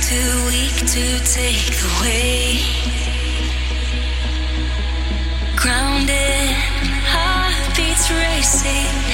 too weak to take away. Grounded, heartbeats racing.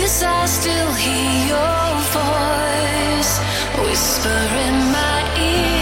Cause I still hear your voice whisper in my ear.